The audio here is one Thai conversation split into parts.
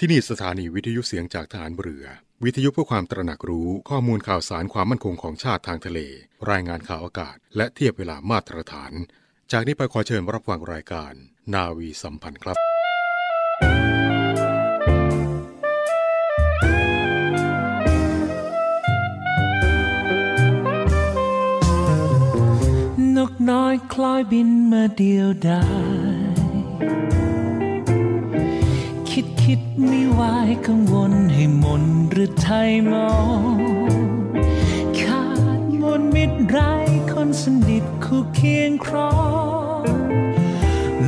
ที่นี่สถานีวิทยุเสียงจากฐานเรือ วิทยุเพื่อความตระหนักรู้ข้อมูลข่าวสารความมั่นคงของชาติทางทะเล รายงานข่าวอากาศ และเทียบเวลามาตรฐาน จากนี้ไปขอเชิญรับฟังรายการ นาวีสัมพันธ์ครับนกน้อยคล้อยบินมาเดียวดาย คิดคิดไม่ไหวกังวลให้มนหรือไทยมองขาดมนมิตรไรคนสนิทคู่เคียงครอง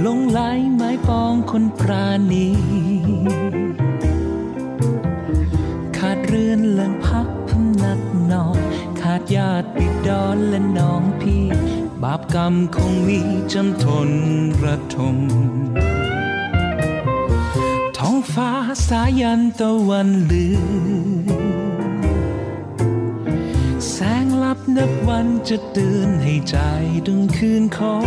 ลงไหลไม้ปองคนปราณี ขาดเรือนเลังพักพำนักนอนขาดญาติปิดดอนและน้องพี่ บาปกรรมคงมีจำทนระทม ฟ้าสายันตะวันลือ แสงลับนับวันจะตือนให้ใจดึงคืนคง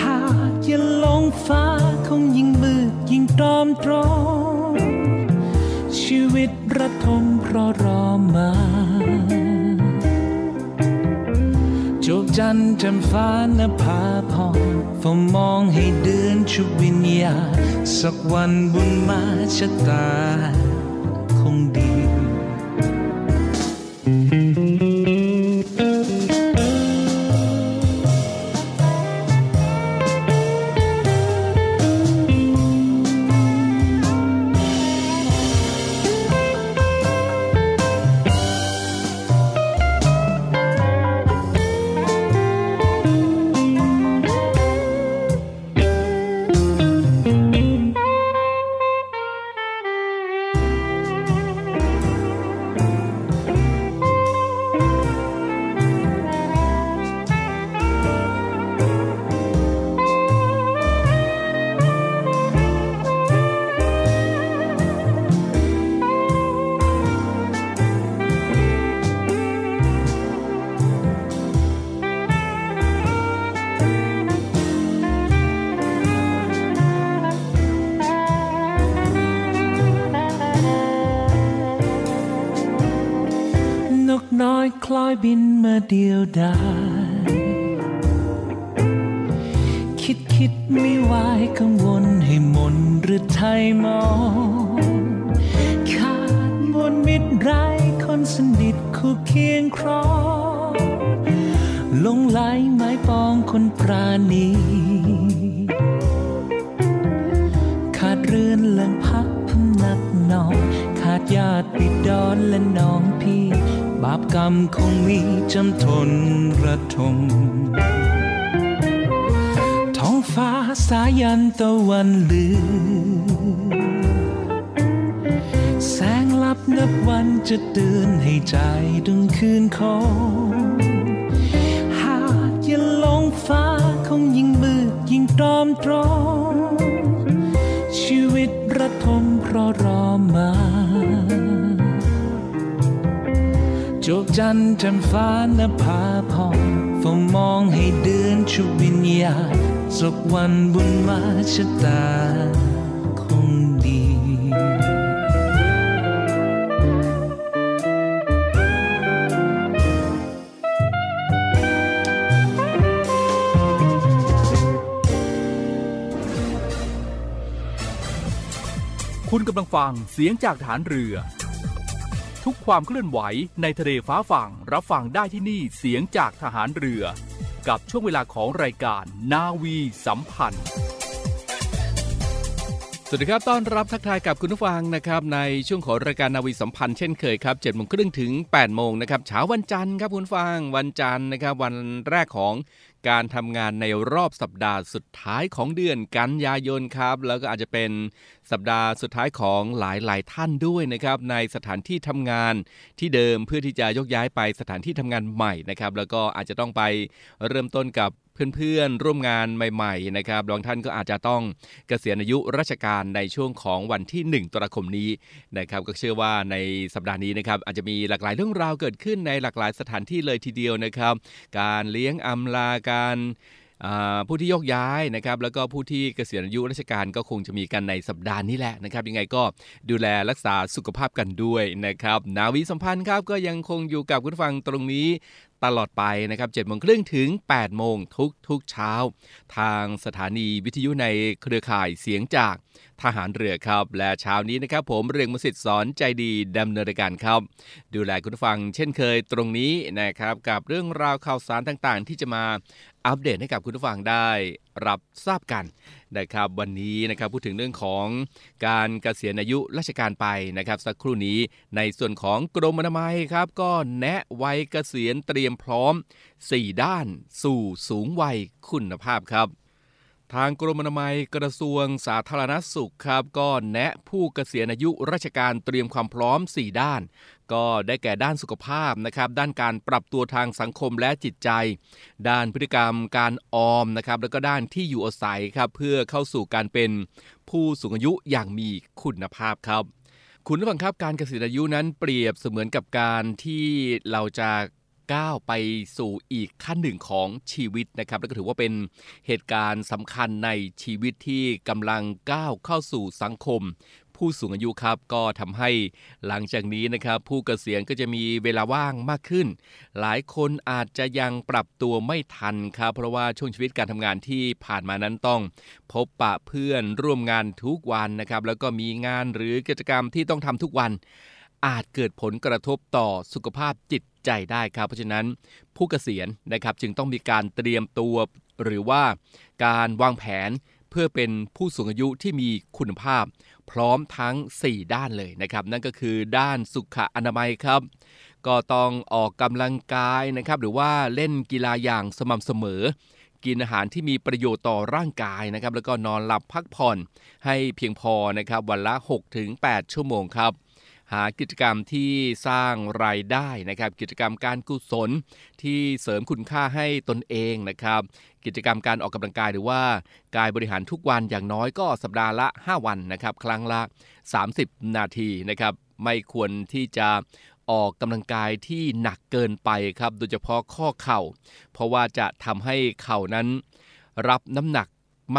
หากย่าลงฟ้าคงยิ่งมืดยิ่งตรอมตรองชีวิตระทมเพราะรอมา จันทร์จำฟ้านภาพองเฝ้ามองให้เดือนชุบวิญญาสักวันบุญมาชะตา คงดี ดายคิดคิดไม่ไหวกังวลให้มนหรือไทยมองขาดมนมิตรไรคนสนิทคู่เคียงครองลงไหลไม้ปองคนปราณีขาดเรือนเลังพักพำนักนอนขาดญาติปิดดอนและน้องพี่ บาปกรรมคงมีจำทนระทมท้องฟ้าสายันตะวันลือ แสงลับนับวันจะเตือนให้ใจดึงคืนคงหากย่าลงฟ้าคงยิ่งมืดยิ่งตรอมตรองชีวิตระทมเพราะรอมา จกจันทร์จำฟ้านภาพองเฝ้ามองให้เดือนชุบวิญญาณสักวันบุญมาชะตาคงดีคุณกำลังฟังเสียงจากฐานเรือ ทุกความเคลื่อนไหวในทะเลฟ้าฝั่งรับฟังได้ที่นี่เสียงจากทหารเรือ กับช่วงเวลาของรายการนาวีสัมพันธ์ สวัสดีครับต้อนรับทักทายกับคุณผู้ฟังนะครับในช่วงของรายการนาวีสัมพันธ์เช่นเคยครับ7จ็ดโมงครึ่งถึง8ปดโมงนะครับเช้าวันจันทร์ครับคุณฟังวันจันทร์นะครับวันแรกของการทำงานในรอบสัปดาห์สุดท้ายของเดือนกันยายนครับ แล้วก็อาจจะเป็นสัปดาห์สุดท้ายของหลายๆ ท่านด้วยนะครับ ในสถานที่ทำงานที่เดิมเพื่อที่จะยกย้ายไปสถานที่ทำงานใหม่นะครับ แล้วก็อาจจะต้องไปเริ่มต้นกับ เพื่อนๆร่วมงานใหม่ๆนะครับบางท่านก็อาจจะต้องเกษียณอายุราชการในช่วงของวันที่ 1ตุลาคมนี้นะครับก็เชื่อว่าในสัปดาห์นี้นะครับอาจจะมีหลากหลายเรื่องราวเกิดขึ้นในหลากหลายสถานที่เลยทีเดียวนะครับ การเลี้ยงอำลาการผู้ที่โยกย้ายนะครับแล้วก็ผู้ที่เกษียณอายุราชการก็คงจะมีกันในสัปดาห์นี้แหละนะครับ ยังไงก็ดูแลรักษาสุขภาพกันด้วยนะครับ นาวีสัมพันธ์ครับก็ยังคงอยู่กับคุณฟังตรงนี้ ตลอดไปนะครับ7โมงครึ่งถึง 8 โมงทุกทุกเช้า ทางสถานีวิทยุในเครือข่ายเสียงจาก ทหารเรือครับ และเช้านี้นะครับผมเรียงมสิทธิ์สอนใจดีดำเนินรายการครับ ดูแลคุณฟัง เช่นเคยตรงนี้นะครับกับเรื่องราวข่าวสารต่างๆ ที่จะมาอัปเดตให้กับคุณผู้ฟังได้รับทราบกันนะครับ วันนี้นะครับพูดถึงเรื่องของการเกษียณอายุราชการไปนะครับ สักครู่นี้ในส่วนของกรมอนามัยครับ ก็แนะวัยเกษียณเตรียมพร้อม 4 ด้านสู่สูงวัยคุณภาพครับ ทางกรมอนามัยกระทรวงสาธารณสุขครับ ก็แนะผู้เกษียณอายุราชการเตรียมความพร้อม 4 ด้าน ก็ได้แก่ด้านสุขภาพนะครับ ด้านการปรับตัวทางสังคมและจิตใจ ด้านพฤติกรรมการออมนะครับ แล้วก็ด้านที่อยู่อาศัยครับ เพื่อเข้าสู่การเป็นผู้สูงอายุอย่างมีคุณภาพครับคุณผู้ฟังครับการเกษียณอายุนั้นเปรียบเสมือนกับการที่เราจะ ก้าวไปสู่อีกขั้นหนึ่งของชีวิตนะครับและก็ถือว่าเป็นเหตุการณ์สำคัญในชีวิตที่กำลังก้าวเข้าสู่สังคม ผู้สูงอายุครับก็ทำให้หลังจากนี้นะครับ ผู้เกษียณก็จะมีเวลาว่างมากขึ้น หลายคนอาจจะยังปรับตัวไม่ทันครับเพราะว่าช่วงชีวิตการทำงานที่ผ่านมานั้นต้อง พบปะเพื่อนร่วมงานทุกวันนะครับแล้วก็มีงานหรือกิจกรรมที่ต้องทำทุกวัน อาจเกิดผลกระทบต่อสุขภาพจิตใจได้ครับ เพราะฉะนั้นผู้เกษียณนะครับจึงต้องมีการเตรียมตัวหรือว่าการวางแผนเพื่อเป็นผู้สูงอายุที่มีคุณภาพ พร้อมทั้ง 4 ด้านเลยนะครับ นั่นก็คือด้านสุขอนามัยครับ ก็ต้องออกกำลังกายนะครับ หรือว่าเล่นกีฬาอย่างสม่ำเสมอ กินอาหารที่มีประโยชน์ต่อร่างกายนะครับ แล้วก็นอนหลับพักผ่อนให้เพียงพอนะครับ วันละ 6-8 ชั่วโมงครับ หากิจกรรมที่สร้างรายได้นะครับ กิจกรรมการกุศลที่เสริมคุณค่าให้ตนเองนะครับ กิจกรรมการออกกำลังกายหรือว่ากายบริหารทุกวันอย่างน้อยก็สัปดาห์ละ 5 วันนะครับ ครั้งละ 30 นาทีนะครับ ไม่ควรที่จะออกกำลังกายที่หนักเกินไปครับ โดยเฉพาะข้อเข่า เพราะว่าจะทำให้เข่านั้นรับน้ำหนัก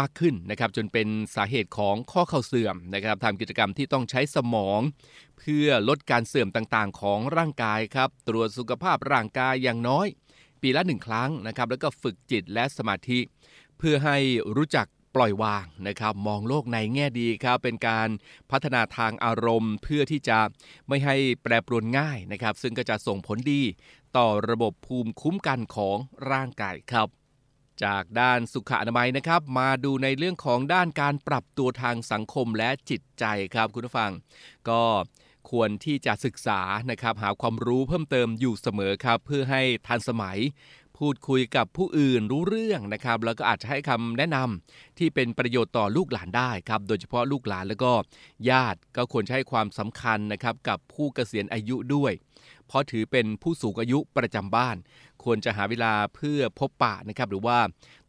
มากขึ้นนะครับจนเป็นสาเหตุของข้อเข่าเสื่อมนะครับทำกิจกรรมที่ต้องใช้สมอง พื่อลดการเสื่อมต่างๆ ของร่างกายครับ ตรวจสุขภาพร่างกายอย่างน้อย ปีละหนึ่งครั้งนะครับ แล้วก็ฝึกจิตและสมาธิ เพื่อให้รู้จักปล่อยวางนะครับ มองโลกในแง่ดีครับ เป็นการพัฒนาทางอารมณ์ เพื่อที่จะไม่ให้แปรปรวนง่ายนะครับ ซึ่งก็จะส่งผลดี ต่อระบบภูมิคุ้มกันของร่างกายครับจากด้านสุขอนามัยนะครับ มาดูในเรื่องของด้านการปรับตัวทางสังคมและจิตใจครับคุณผู้ฟัง ก็ ควรที่จะศึกษานะครับหาความรู้เพิ่มเติมอยู่เสมอครับ เพื่อให้ทันสมัย พูดคุยกับผู้อื่นรู้เรื่องนะครับ แล้วก็อาจจะให้คำแนะนำที่เป็นประโยชน์ต่อลูกหลานได้ครับ โดยเฉพาะลูกหลานแล้วก็ญาติก็ควรใช้ความสำคัญนะครับกับผู้เกษียณอายุด้วย เพราะถือเป็นผู้สูงอายุประจำบ้าน ควรจะหาเวลาเพื่อพบปะนะครับ หรือว่า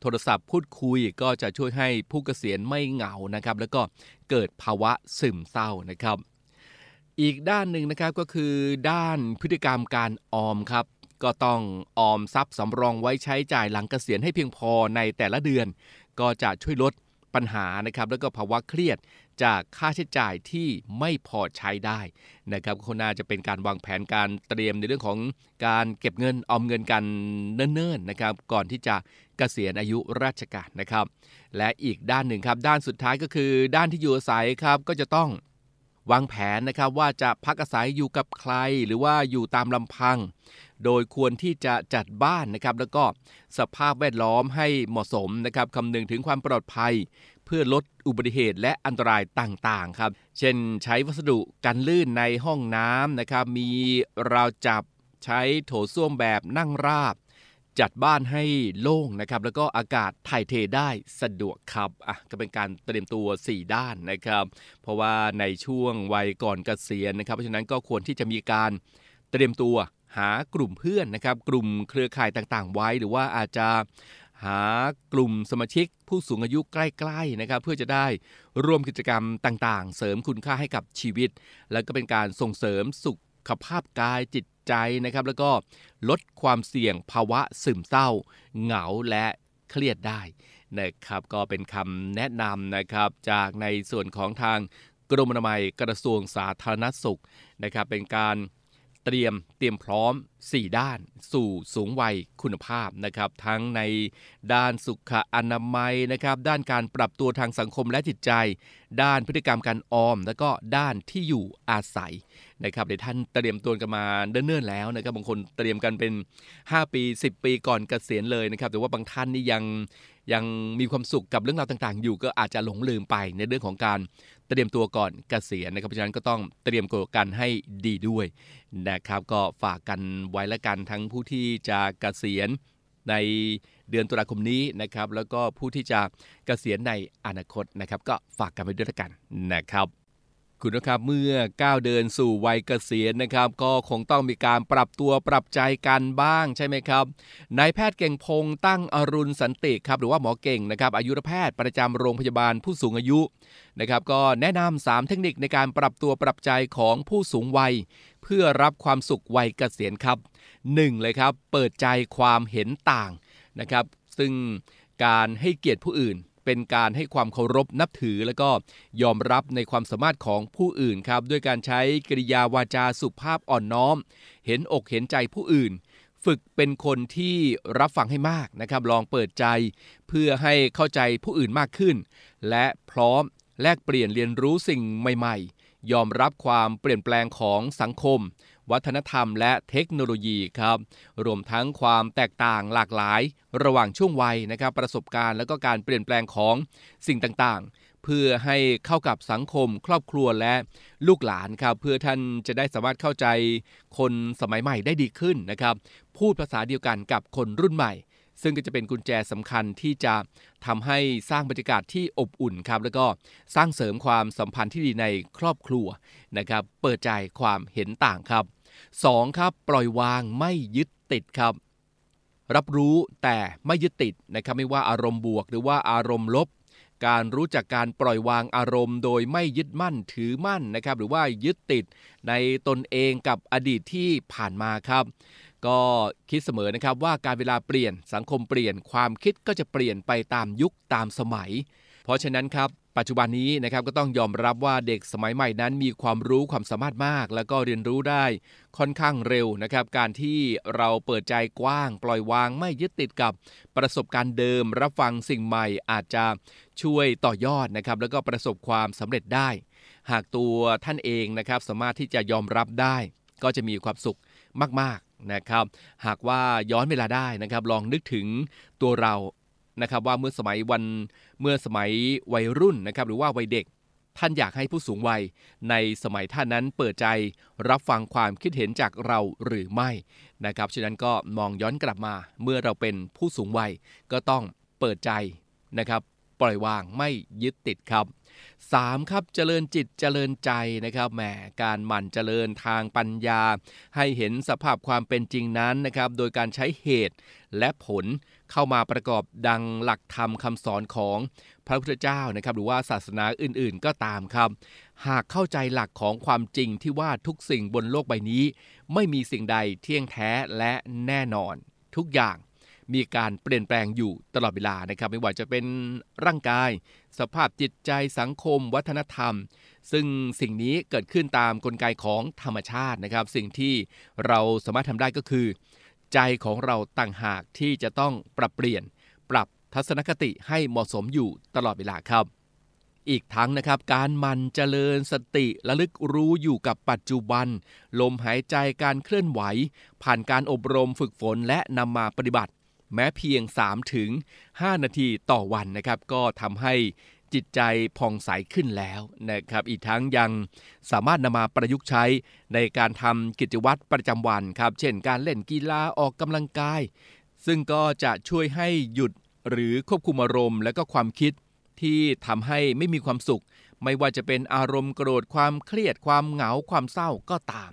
โทรศัพท์พูดคุยก็จะช่วยให้ผู้เกษียณไม่เหงานะครับ แล้วก็เกิดภาวะซึมเศร้านะครับ อีกด้านหนึ่งนะครับก็คือด้านพฤติกรรมการออมครับ ก็ต้องออมทรัพย์สำรองไว้ใช้จ่ายหลังเกษียณให้เพียงพอในแต่ละเดือน ก็จะช่วยลดปัญหานะครับแล้วก็ภาวะเครียดจากค่าใช้จ่ายที่ไม่พอใช้ได้นะครับก็น่าจะเป็นการวางแผนการเตรียมในเรื่องของการเก็บเงินออมเงินกันเนิ่นๆนะครับก่อนที่จะกะเกษียณอายุราชการนะครับ และอีกด้านหนึ่งครับด้านสุดท้ายก็คือด้านที่อยู่อาศัยครับก็จะต้อง วางแผนนะครับว่าจะพักอาศัยอยู่กับใครหรือว่าอยู่ตามลำพัง โดยควรที่จะจัดบ้านนะครับ แล้วก็สภาพแวดล้อมให้เหมาะสมนะครับคำนึงถึงความปลอดภัย เพื่อลดอุบัติเหตุและอันตรายต่างๆครับ เช่นใช้วัสดุกันลื่นในห้องน้ำนะครับ มีราวจับใช้โถส้วมแบบนั่งราบ จัดบ้านให้โล่งนะครับ แล้วก็อากาศถ่ายเทได้สะดวกครับอะก็เป็นการเตรียมตัว 4 ด้านนะครับ เพราะว่าในช่วงวัยก่อนเกษียณนะครับ เพราะฉะนั้นก็ควรที่จะมีการเตรียมตัวหากลุ่มเพื่อนนะครับ กลุ่มเครือข่ายต่างๆ ไว้หรือว่าอาจจะหากลุ่มสมาชิกผู้สูงอายุใกล้ๆนะครับ เพื่อจะได้ร่วมกิจกรรมต่างๆ เสริมคุณค่าให้กับชีวิต แล้วก็เป็นการส่งเสริมสุขภาพกายจิต ใจนะครับแล้วก็ลดความเสี่ยงภาวะซึมเศร้า เหงาและเครียดได้นะครับก็เป็นคำแนะนำนะครับจากในส่วนของทางกรมอนามัยกระทรวงสาธารณสุขนะครับเป็นการเตรียมเตรียมพร้อม 4 ด้านสู่สูงวัยคุณภาพนะครับ ทั้งในด้านสุขอนามัยนะครับ ด้านการปรับตัวทางสังคมและจิตใจ ด้านพฤติกรรมการออม แล้วก็ด้านที่อยู่อาศัยนะครับเดี๋ยวท่านเตรียมตัวกันมาเนิ่นๆแล้วนะครับบางคนเตรียมกันเป็น 5 ปี 10 ปีก่อนเกษียณเลยนะครับ แต่ว่าบางท่านนี่ยังยังมีความสุขกับเรื่องราวต่างๆ อยู่ก็อาจจะหลงลืมไปในเรื่องของการเตรียมตัวก่อนเกษียณนะครับเพราะฉะนั้นก็ต้องเตรียมตัวกันให้ดีด้วยนะครับ ก็ฝากกันไว้ละกันทั้งผู้ที่จะเกษียณในเดือนตุลาคมนี้นะครับ แล้วก็ผู้ที่จะเกษียณในอนาคตนะครับ ก็ฝากกันไว้ด้วยละกันนะครับ คุณนะครับเมื่อก้าวเดินสู่วัยเกษียณนะครับ ก็คงต้องมีการปรับตัวปรับใจกันบ้างใช่ไหมครับนายแพทย์เก่งพงษ์ตั้งอรุณสันติครับ หรือว่าหมอเก่งนะครับ อายุรแพทย์ประจำโรงพยาบาลผู้สูงอายุนะครับ ก็แนะนำ3เทคนิคในการปรับตัวปรับใจของผู้สูงวัย เพื่อรับความสุขวัยเกษียณครับ 1. เลยครับ เปิดใจความเห็นต่างนะครับ ซึ่งการให้เกียรติผู้อื่น เป็นการให้ความเคารพนับถือ แล้วก็ยอมรับในความสามารถของผู้อื่นครับ ด้วยการใช้กริยาวาจาสุภาพอ่อนน้อม เห็นอกเห็นใจผู้อื่น ฝึกเป็นคนที่รับฟังให้มากนะครับ ลองเปิดใจเพื่อให้เข้าใจผู้อื่นมากขึ้น และพร้อมแลกเปลี่ยนเรียนรู้สิ่งใหม่ ๆ ยอมรับความเปลี่ยนแปลงของสังคม วัฒนธรรมและเทคโนโลยีครับ รวมทั้งความแตกต่างหลากหลาย ระหว่างช่วงวัยนะครับ ประสบการณ์และก็การเปลี่ยนแปลงของสิ่งต่างๆ เพื่อให้เข้ากับสังคม ครอบครัวและลูกหลานครับ เพื่อท่านจะได้สามารถเข้าใจคนสมัยใหม่ได้ดีขึ้นนะครับ พูดภาษาเดียวกันกับคนรุ่นใหม่ ซึ่งก็จะเป็นกุญแจสำคัญที่จะทำให้สร้างบรรยากาศที่อบอุ่นครับแล้วก็สร้างเสริมความสัมพันธ์ที่ดีในครอบครัวนะครับเปิดใจความเห็นต่างครับ 2. ครับปล่อยวางไม่ยึดติดครับ รับรู้แต่ไม่ยึดติดนะครับไม่ว่าอารมณ์บวกหรือว่าอารมณ์ลบ การรู้จักการปล่อยวางอารมณ์ โดยไม่ยึดมั่นถือมั่นนะครับหรือว่ายึดติดในตนเองกับอดีตที่ผ่านมาครับ ก็คิดเสมอนะครับว่าการเวลาเปลี่ยนสังคมเปลี่ยนความคิดก็จะเปลี่ยนไปตามยุคตามสมัย เพราะฉะนั้นครับปัจจุบันนี้นะครับก็ต้องยอมรับว่าเด็กสมัยใหม่นั้นมีความรู้ความสามารถมาก แล้วก็เรียนรู้ได้ค่อนข้างเร็วนะครับการที่เราเปิดใจกว้าง ปล่อยวางไม่ยึดติดกับประสบการณ์เดิม รับฟังสิ่งใหม่อาจจะช่วยต่อยอดนะครับแล้วก็ประสบความสำเร็จได้ หากตัวท่านเองนะครับสามารถที่จะยอมรับได้ ก็จะมีความสุขมาก นะครับ หากว่าย้อนเวลาได้นะครับ ลองนึกถึงตัวเรานะครับว่าเมื่อสมัยวันเมื่อสมัยวัยรุ่นนะครับหรือว่าวัยเด็ก ท่านอยากให้ผู้สูงวัย ในสมัยท่านนั้นเปิดใจรับฟังความคิดเห็นจากเราหรือไม่นะครับฉะนั้นก็มองย้อนกลับมาเมื่อเราเป็นผู้สูงวัยก็ต้องเปิดใจนะครับ ปล่อยวางไม่ยึดติดครับ 3. ครับเจริญจิตเจริญใจนะครับแหมการหมั่นเจริญทางปัญญา ให้เห็นสภาพความเป็นจริงนั้นนะครับ โดยการใช้เหตุและผลเข้ามาประกอบดังหลักธรรมคำสอนของพระพุทธเจ้านะครับ หรือว่าศาสนาอื่นๆ ก็ตามครับ หากเข้าใจหลักของความจริงที่ว่าทุกสิ่งบนโลกใบนี้ ไม่มีสิ่งใดเที่ยงแท้และแน่นอน ทุกอย่าง มีการเปลี่ยนแปลงอยู่ตลอดเวลานะครับ ไม่ว่าจะเป็นร่างกาย สภาพจิตใจสังคม วัฒนธรรม ซึ่งสิ่งนี้เกิดขึ้นตามกลไกของธรรมชาตินะครับ สิ่งที่เราสามารถทำได้ก็คือ ใจของเราต่างหากที่จะต้องปรับเปลี่ยน ปรับทัศนคติให้เหมาะสมอยู่ตลอดเวลาครับอีกทั้งนะครับการมันเจริญสติระลึกรู้อยู่กับปัจจุบัน ลมหายใจการเคลื่อนไหว ผ่านการอบรมฝึกฝนและนำมาปฏิบัติ แม้เพียง 3 ถึง 5 นาทีต่อวันนะครับ ก็ทำให้จิตใจผ่องใสขึ้นแล้วนะครับ อีกทั้งยังสามารถนำมาประยุกต์ใช้ในการทำกิจวัตรประจำวันครับ เช่นการเล่นกีฬาออกกำลังกาย ซึ่งก็จะช่วยให้หยุดหรือควบคุมอารมณ์และก็ความคิดที่ทำให้ไม่มีความสุข ไม่ว่าจะเป็นอารมณ์โกรธความเครียดความเหงาความเศร้าก็ตาม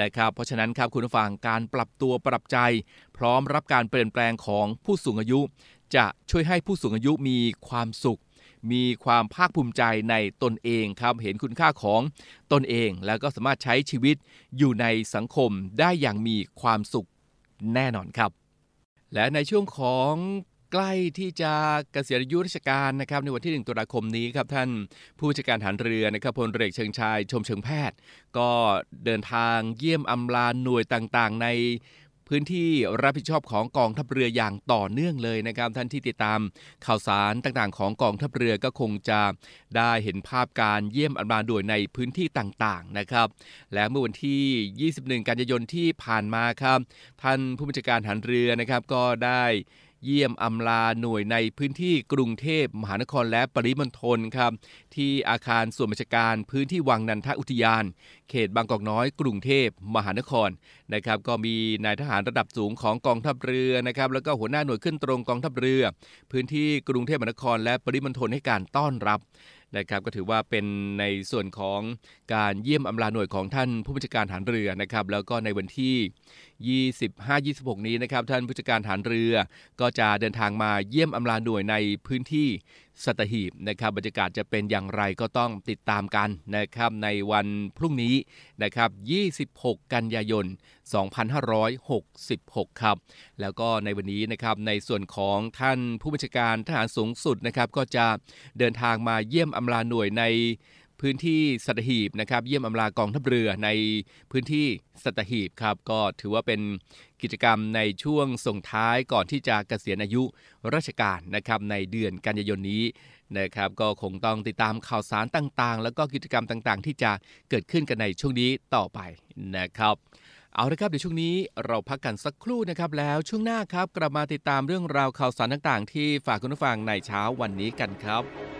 นะครับเพราะฉะนั้นครับคุณผู้ฟังการปรับตัวปรับใจ พร้อมรับการเปลี่ยนแปลงของผู้สูงอายุ จะช่วยให้ผู้สูงอายุมีความสุข มีความภาคภูมิใจในตนเองครับเห็นคุณค่าของตนเอง แล้วก็สามารถใช้ชีวิตอยู่ในสังคมได้อย่างมีความสุขแน่นอนครับและในช่วงของ ใกล้ที่จะเกษียณอายุราชการนะครับในวันที่ 1 ตุลาคมนี้ครับท่านผู้บัญชการฐานเรือนะครับพลเรือเชิงชายชมเชิงแพทย์ ก็เดินทางเยี่ยมอำลาหน่วยต่างๆ ในพื้นที่รับผิดชอบของกองทัพเรืออย่างต่อเนื่องเลยนะครับ ท่านที่ติดตามข่าวสารต่างๆ ของกองทัพเรือก็คงจะได้เห็นภาพการเยี่ยมอำลาด่วยในพื้นที่ต่างๆนะครับ และเมื่อวันที่ 21 กันยายนที่ผ่านมาครับ ท่านผู้บัญชาการฐานเรือนะครับก็ได้ เยี่ยมอำลาหน่วยในพื้นที่กรุงเทพมหานครและปริมณฑลครับที่อาคารส่วนราชการพื้นที่วังนันทอุทยาน เขตบางกอกน้อย กรุงเทพมหานครนะครับก็มีนายทหารระดับสูงของกองทัพเรือนะครับแล้วก็หัวหน้าหน่วยขึ้นตรงกองทัพเรือ พื้นที่กรุงเทพมหานคร และปริมณฑลให้การต้อนรับนะครับก็ถือว่าเป็นในส่วนของการเยี่ยมอำลาหน่วยของท่านผู้บัญชาการฐานเรือนะครับแล้วก็ในวันที่ 25-26 นี้นะครับท่านผู้จัดการฐานเรือ ก็จะเดินทางมาเยี่ยมอำลาหน่วยในพื้นที่สัตหีบนะครับบรรยากาศจะเป็นอย่างไรก็ต้องติดตามกันนะครับในวันพรุ่งนี้นะครับ 26 กันยายน 2566 ครับ แล้วก็ในวันนี้นะครับในส่วนของท่านผู้บัญชาการทหารสูงสุดนะครับก็จะเดินทางมาเยี่ยมอำลาหน่วยใน พื้นที่สัตหีบนะครับเยี่ยมอำลากองทัพเรือในพื้นที่สัตหีบครับก็ถือว่าเป็นกิจกรรมในช่วงส่งท้ายก่อนที่จะเกษียณอายุราชการนะครับในเดือนกันยายนนี้นะครับก็คงต้องติดตามข่าวสารต่างๆ แล้วก็กิจกรรมต่างๆ ที่จะเกิดขึ้นกันในช่วงนี้ต่อไปนะครับเอาละครับเดี๋ยวช่วงนี้เราพักกันสักครู่นะครับแล้วช่วงหน้าครับกลับมาติดตามเรื่องราวข่าวสารต่างๆ ที่ฝากคุณผู้ฟังในเช้าวันนี้กันครับ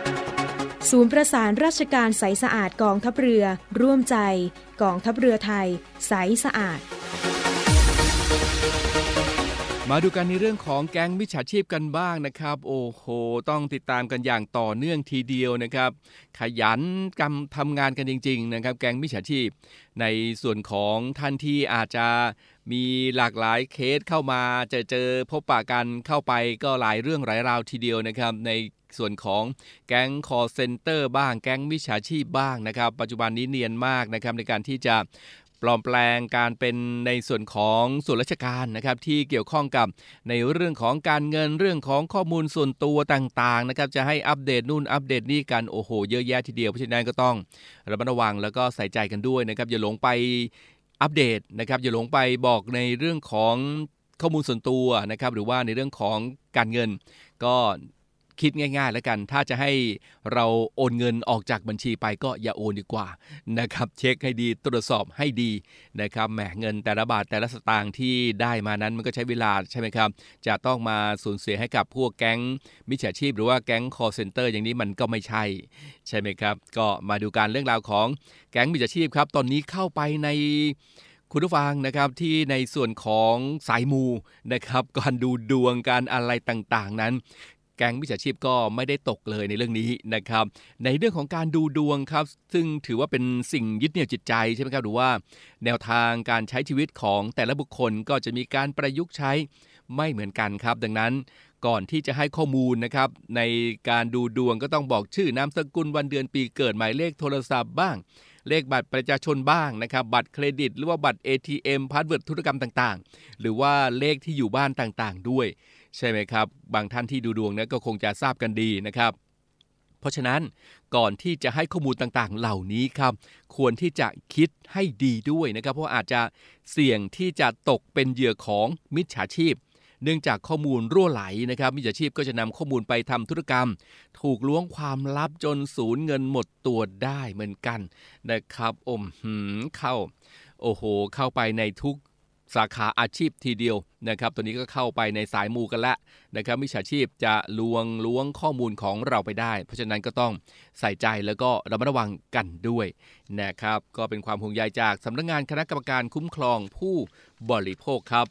ศูนย์ประสานราชการใสสะอาดกองทัพเรือ ร่วมใจ กองทัพเรือไทย ใสสะอาด มาดูกันในเรื่องของแก๊งมิจฉาชีพกันบ้างนะครับ โอ้โห ต้องติดตามกันอย่างต่อเนื่องทีเดียวนะครับ ขยันกำทำงานกันจริง ๆ นะครับ แก๊งมิจฉาชีพ ในส่วนของท่านที่อาจจะมีหลากหลายเคสเข้ามาจอเจอพบปะกันเข้าไปก็หลายเรื่องหลายราวทีเดียวนะครับในส่วนของแก๊งคอลเซ็นเตอร์บ้างแก๊งมิจฉาชีพบ้างนะครับ ปัจจุบันนี้เนียนมากนะครับในการที่จะปลอมแปลงการเป็นในส่วนของส่วนราชการนะครับที่เกี่ยวข้องกับในเรื่องของการเงินเรื่องของข้อมูลส่วนตัวต่างๆนะครับจะให้อัปเดตนู่นอัปเดตนี่กันโอ้โห เยอะแยะทีเดียวเพราะฉะนั้นก็ต้องระมัดระวังแล้วก็ใส่ใจกันด้วยนะครับอย่าหลงไป อัปเดตนะครับอย่าหลงไปบอกในเรื่องของข้อมูลส่วนตัวนะครับหรือว่าในเรื่องของการเงิน ก็ คิดง่าย ๆ แล้วกัน ถ้าจะให้เราโอนเงินออกจากบัญชีไปก็อย่าโอนดีกว่านะครับ เช็คให้ดีตรวจสอบให้ดีนะครับแหมเงินแต่ละบาทแต่ละสตางค์ที่ได้มานั้นมันก็ใช้เวลาใช่ไหมครับ จะต้องมาสูญเสียให้กับพวกแก๊งมิจฉาชีพ หรือว่าแก๊ง call center อย่างนี้มันก็ไม่ใช่ ใช่ไหมครับ ก็มาดูการเรื่องราวของแก๊งมิจฉาชีพครับ ตอนนี้เข้าไปในคุณผู้ฟังนะครับที่ในส่วนของสายมูนะครับการดูดวงการอะไรต่างๆนั้น ก๊งมิจฉาชีพก็ไม่ได้ตกเลยในเรื่องนี้นะครับ ในเรื่องของการดูดวงครับ ซึ่งถือว่าเป็นสิ่งยึดเหนี่ยวจิตใจใช่ไหมครับหรือว่า แนวทางการใช้ชีวิตของแต่ละบุคคลก็จะมีการประยุกต์ใช้ไม่เหมือนกันครับ ดังนั้นก่อนที่จะให้ข้อมูลนะครับ ในการดูดวงก็ต้องบอกชื่อนามสกุลวันเดือนปีเกิดหมายเลขโทรศัพท์บ้าง เลขบัตรประชาชนบ้างนะครับ บัตรเครดิต หรือว่าบัตร ATM password ธุรกรรมต่างๆ หรือว่าเลขที่อยู่บ้านต่างๆ ด้วย ใช่ไหมครับ บางท่านที่ดูดวงนะก็คงจะทราบกันดีนะครับ เพราะฉะนั้นก่อนที่จะให้ข้อมูลต่างๆ เหล่านี้ครับ ควรที่จะคิดให้ดีด้วยนะครับ เพราะอาจจะเสี่ยงที่จะตกเป็นเหยื่อของมิจฉาชีพเนื่องจากข้อมูลรั่วไหลนะครับ มิจฉาชีพก็จะนำข้อมูลไปทำธุรกรรม ถูกล้วงความลับจนสูญเงินหมดตัวได้เหมือนกันนะครับอมหืมเข้า โอ้โห เข้าไปในทุก สาขาอาชีพทีเดียวนะครับตัวนี้ก็เข้าไปในสายมูกันแล้วนะครับมิจฉาชีพจะลวงล้วงข้อมูลของเราไปได้ เพราะฉะนั้นก็ต้องใส่ใจแล้วก็ระมัดระวังกันด้วยนะครับก็เป็นความห่วงใยจากสำนักงงานคณะกรรมการคุ้มครองผู้บริโภคครับ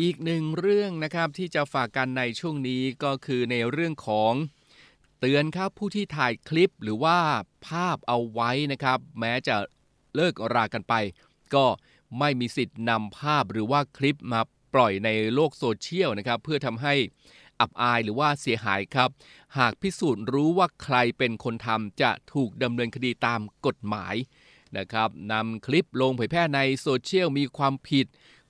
อีกหนึ่งเรื่องนะครับที่จะฝากกันในช่วงนี้ก็คือในเรื่องของเตือนครับผู้ที่ถ่ายคลิปหรือว่าภาพเอาไว้นะครับ แม้จะเลิกรากันไป ก็ ไม่มีสิทธิ์นำภาพหรือว่าคลิปมาปล่อยในโลกโซเชียลนะครับ เพื่อทำให้อับอายหรือว่าเสียหายครับ หากพิสูจน์รู้ว่าใครเป็นคนทำจะถูกดำเนินคดีตามกฎหมายนะครับนำคลิปลงเผยแพร่ในโซเชียลมีความผิด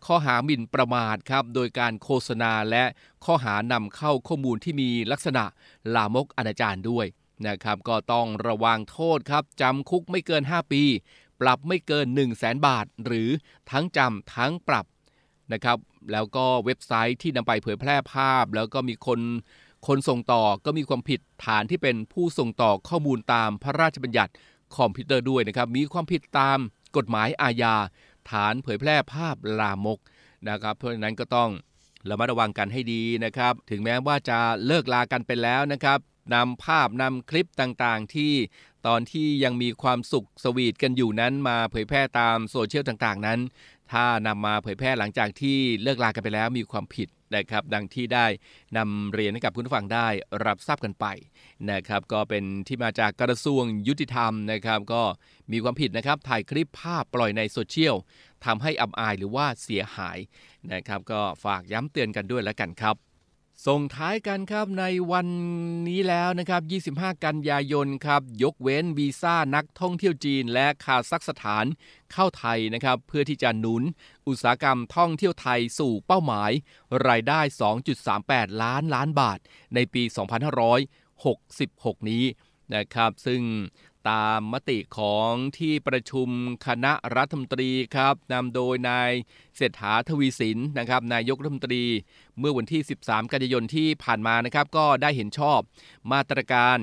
ข้อหาหมิ่นประมาทครับ โดยการโฆษณาและข้อหานำเข้าข้อมูลที่มีลักษณะลามกอนาจารด้วยนะครับ ก็ต้องระวังโทษครับจำคุกไม่เกิน 5 ปี ปรับไม่เกิน 1 0 0 0 0แบาท หรือทั้งจำทั้งปรับนะครับแล้วก็เว็บไซต์ที่นำไปเผยแพร่ภาพ แล้วก็มีคนคนส่งต่อก็มีความผิดฐานที่เป็นผู้ส่งต่อข้อมูลตามพระราชบัญญัติคอมพิวเตอร์ด้วยนะครับมีความผิดตามกฎหมายอาญา ฐานเผยแพร่ภาพลามกนะครับเพราะฉะนั้นก็ต้องระมัดระวังกันให้ดีนะครับ ถึงแม้ว่าจะเลิกลากันไปแล้วนะครับ นำภาพนำคลิปต่างๆ ที่ตอนที่ยังมีความสุขสวีทกันอยู่นั้นมาเผยแพร่ตามโซเชียลต่างๆ นั้น ถ้านำมาเผยแพร่หลังจากที่เลิกลากันไปแล้วมีความผิดนะครับ ดังที่ได้นำเรียนให้กับคุณผู้ฟังได้รับทราบกันไปนะครับ ก็เป็นที่มาจากกระทรวงยุติธรรมนะครับ ก็มีความผิดนะครับ ถ่ายคลิปภาพปล่อยในโซเชียลทำให้อับอายหรือว่าเสียหายนะครับ ก็ฝากย้ำเตือนกันด้วยแล้วกันครับ ส่งท้ายกันครับในวันนี้แล้วนะครับ 25 กันยายนครับ ยกเว้นวีซ่านักท่องเที่ยวจีนและคาซัคสถานเข้าไทยนะครับ เพื่อที่จะหนุนอุตสาหกรรมท่องเที่ยวไทยสู่เป้าหมาย รายได้ 2.38 ล้านล้านบาทในปี 2566 นี้นะครับ ซึ่ง ตามมติของที่ประชุมคณะรัฐมนตรีครับนำโดยนายเศรษฐาทวีสินนะครับนายกรัฐมนตรี เมื่อวันที่ 13 กันยายนที่ผ่านมานะครับก็ได้เห็นชอบมาตรการ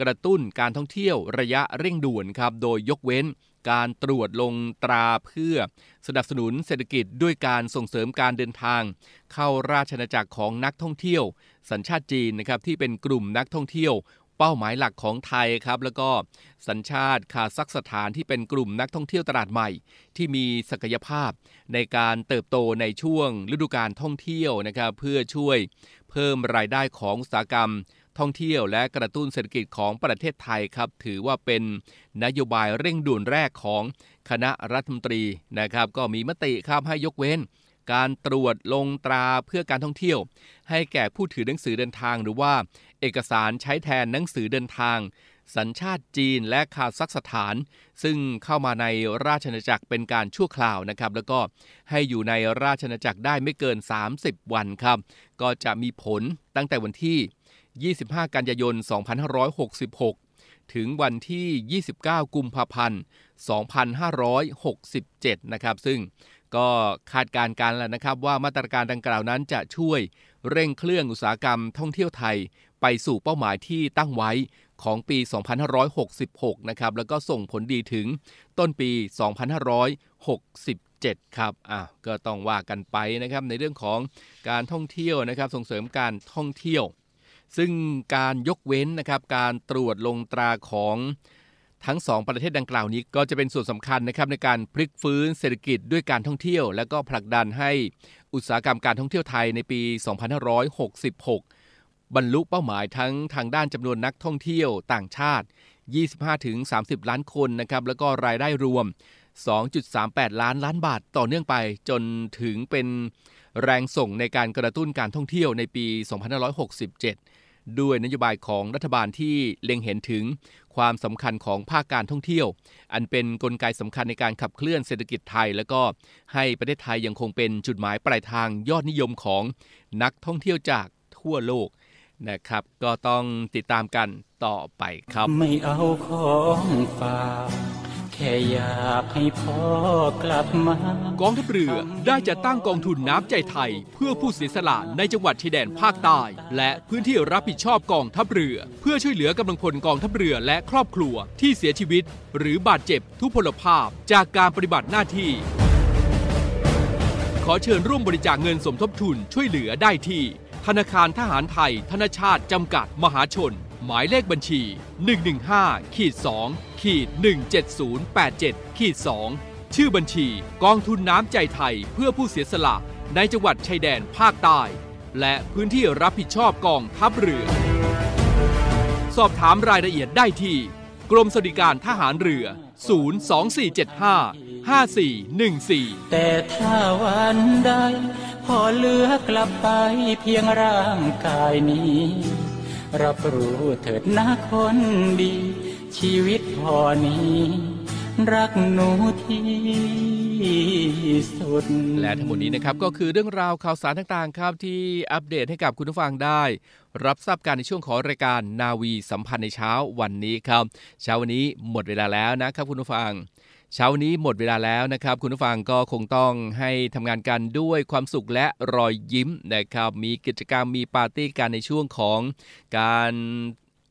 กระตุ้นการท่องเที่ยวระยะเร่งด่วนครับโดยยกเว้นการตรวจลงตราเพื่อสนับสนุนเศรษฐกิจด้วยการส่งเสริมการเดินทาง เข้าราชนาจักรของนักท่องเที่ยว สัญชาติจีนนะครับที่เป็นกลุ่มนักท่องเที่ยว เป้าหมายหลักของไทยครับ แล้วก็สัญชาติคาซัคสถานที่เป็นกลุ่มนักท่องเที่ยวตลาดใหม่ ที่มีศักยภาพในการเติบโตในช่วงฤดูการท่องเที่ยวนะครับเพื่อช่วยเพิ่มรายได้ของอุตสาหกรรมท่องเที่ยวและกระตุ้นเศรษฐกิจของประเทศไทยครับ ถือว่าเป็นนโยบายเร่งด่วนแรกของคณะรัฐมนตรีนะครับ ก็มีมติครับให้ยกเว้น การตรวจลงตราเพื่อการท่องเที่ยว ให้แก่ผู้ถือหนังสือเดินทางหรือว่า เอกสารใช้แทนหนังสือเดินทาง สัญชาติจีนและคาซัคสถาน ซึ่งเข้ามาในราชอาณาจักรเป็นการชั่วคราวนะครับ แล้วก็ให้อยู่ในราชอาณาจักรได้ไม่เกิน 30 วันครับ ก็จะมีผลตั้งแต่วันที่ 25 กันยายน 2566 ถึงวันที่ 29 กุมภาพันธ์ 2567 นะครับ ซึ่งก็คาดการณ์กันแล้วนะครับว่ามาตรการดังกล่าวนั้นจะช่วยเร่งเครื่องอุตสาหกรรมท่องเที่ยวไทย ไปสู่เป้าหมายที่ตั้งไว้ของปี 2566 นะครับ แล้วก็ส่งผลดีถึงต้นปี 2567 ครับ อะ ก็ต้องว่ากันไปนะครับ ในเรื่องของการท่องเที่ยวนะครับ ส่งเสริมการท่องเที่ยว ซึ่งการยกเว้นนะครับ การตรวจลงตราของทั้ง 2 ประเทศดังกล่าวนี้ก็จะเป็นส่วนสำคัญนะครับในการพลิกฟื้นเศรษฐกิจด้วยการท่องเที่ยว และก็ผลักดันให้อุตสาหกรรมการท่องเที่ยวไทยในปี 2566 บรรลุเป้าหมายทั้งทางด้านจำนวนนักท่องเที่ยวต่างชาติ 25-30 ล้านคนนะครับแล้วก็รายได้รวม 2.38 ล้านล้านบาทต่อเนื่องไป จนถึงเป็นแรงส่งในการกระตุ้นการท่องเที่ยวในปี 2567 ด้วยนโยบายของรัฐบาลที่เล็งเห็นถึงความสำคัญของภาคการท่องเที่ยว อันเป็นนกลไกสำคัญในการขับเคลื่อนเศรษฐกิจไทย และก็ให้ประเทศไทยยังคงเป็นจุดหมายปลายทางยอดนิยมของนักท่องเที่ยวจากทั่วโลก นะครับ ก็ต้องติดตามกันต่อไปครับ ไม่เอาของฝากแค่อยากให้พ่อกลับมากองทัพเรือได้จัดตั้งกองทุนน้ำใจไทย เพื่อผู้เสียสละในจังหวัดชายแดนภาคใต้และพื้นที่รับผิดชอบกองทัพเรือ เพื่อช่วยเหลือกำลังพลกองทัพเรือและครอบครัวที่เสียชีวิต หรือบาดเจ็บทุพพลภาพจากการปฏิบัติหน้าที่ ขอเชิญร่วมบริจาคเงินสมทบทุนช่วยเหลือได้ที่ ธนาคารทหารไทย ธนชาติจำกัดมหาชน หมายเลขบัญชี 115ขีด2ขีด17087ขีด2ชื่อบัญชี กองทุนน้ำใจไทยเพื่อผู้เสียสละในจังหวัดชายแดนภาคใต้ และพื้นที่รับผิดชอบกองทัพเรือ สอบถามรายละเอียดได้ที่ กรมสวัสดิการทหารเรือ 02475 5414 แต่ถ้าวันใด อเหลือกลับไปเพียงร่างกายนี้ รับรู้เถิดนะคนดี ชีวิตพอนี้ รักหนูที่สุด และทั้งหมดนี้นะครับก็คือเรื่องราวข่าวสารต่างๆ ครับที่อัปเดตให้กับคุณผู้ฟังได้ รับทราบการในช่วงของรายการนาวีสัมพันธ์ในเช้าวันนี้ครับ เช้าวันนี้หมดเวลาแล้วนะครับคุณผู้ฟัง เช้านนี้หมดเวลาแล้วนะครับ คุณผู้ฟังก็คงต้องให้ทำงานกันด้วยความสุขและรอยยิ้มนะครับ มีกิจกรรมมีปาร์ตี้กันในช่วงของการ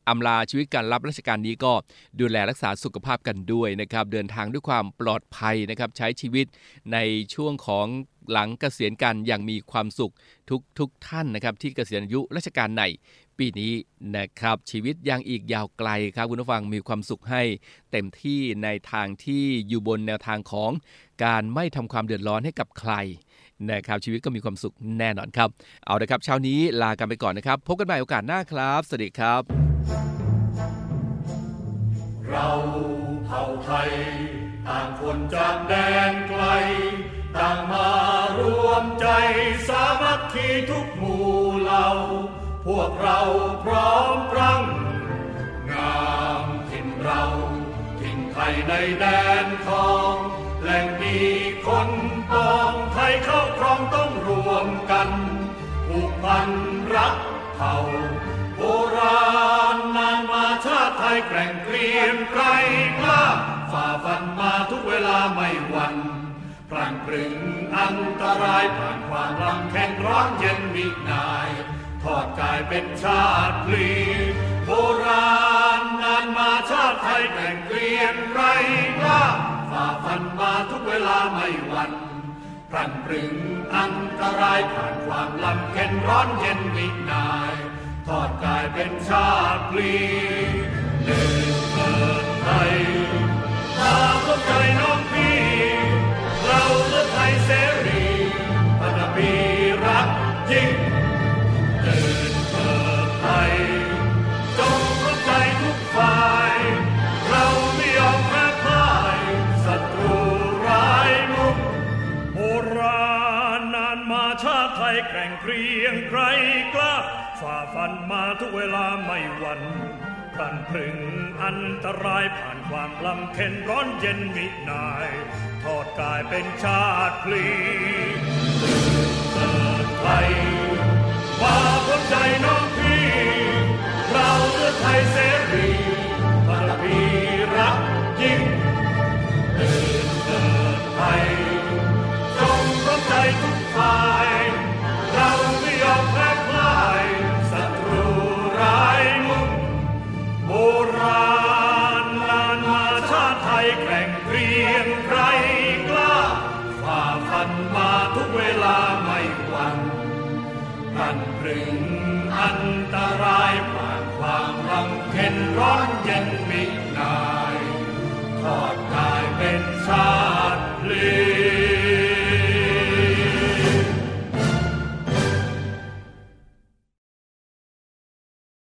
อำลาชีวิตการรับราชการนี้ก็ดูแลรักษาสุขภาพกันด้วยนะครับ เดินทางด้วยความปลอดภัยนะครับ ใช้ชีวิตในช่วงของหลังเกษียณกันอย่างมีความสุขทุกทุกท่านนะครับ ที่เกษียณอายุราชการใน ปีนี้นะครับ ชีวิตยังอีกยาวไกลครับคุณผู้ฟังมีความสุขให้เต็มที่ในทางที่อยู่บนแนวทางของการไม่ทำความเดือดร้อนให้กับใครนะครับชีวิตก็มีความสุขแน่นอนครับ เอาละครับเช้านี้ลากันไปก่อนนะครับ พบกันใหม่โอกาสหน้าครับ สวัสดีครับ เราเผ่าไทย ต่างคนจากแดนไกล ต่างมารวมใจสามัคคีทุกหมู่เหล่า พวกเราพร้อมพรัง งามถิ่นเราถิ่นไทยในแดนทอง แหล่งดีคนปองไทยเข้าครองต้องรวมกันผูกพันรักเผ่าโบราณนานมาชาติไทยแกร่งเกรียมไกรกล้าฝ่าฟันมาทุกเวลาไม่หวั่นพลันปรึงอันตรายผ่านความลำแข็งร้อนเย็นมินาย ทอดกายเป็นชาติพลีโบราณนานมาชาติไทยแกร่งเกรียมไรกล้าฝ่าฟันมาทุกเวลาไม่หวั่นพลันปรึงอันตรายผ่านความลำเค็นร้อนเย็นมินายทอดกายเป็นชาติพลีเดินเปิดไทยมาพบใจน้องพี่เราเลือไทยเสรีพันธบีรักยิ่ง แพ้พ่ายศัตรูร้ายมุกโบราณนานมาชาไทยแข่งเกรียงไกรกล้าฝ่าฟันมาทุกเวลาไม่หวั่นพลันพรึงอันตรายผ่านความลำเค็นร้อนเย็นมินาย ทอดกายเป็นชาติพลีเกิดไทย มาพ้นใจน้องพี่ เราเลือดไทยเสรี รึงอันตรายผ่านความลำเค็นร้อนเย็นมินายทอดกายเป็นชาติเพลื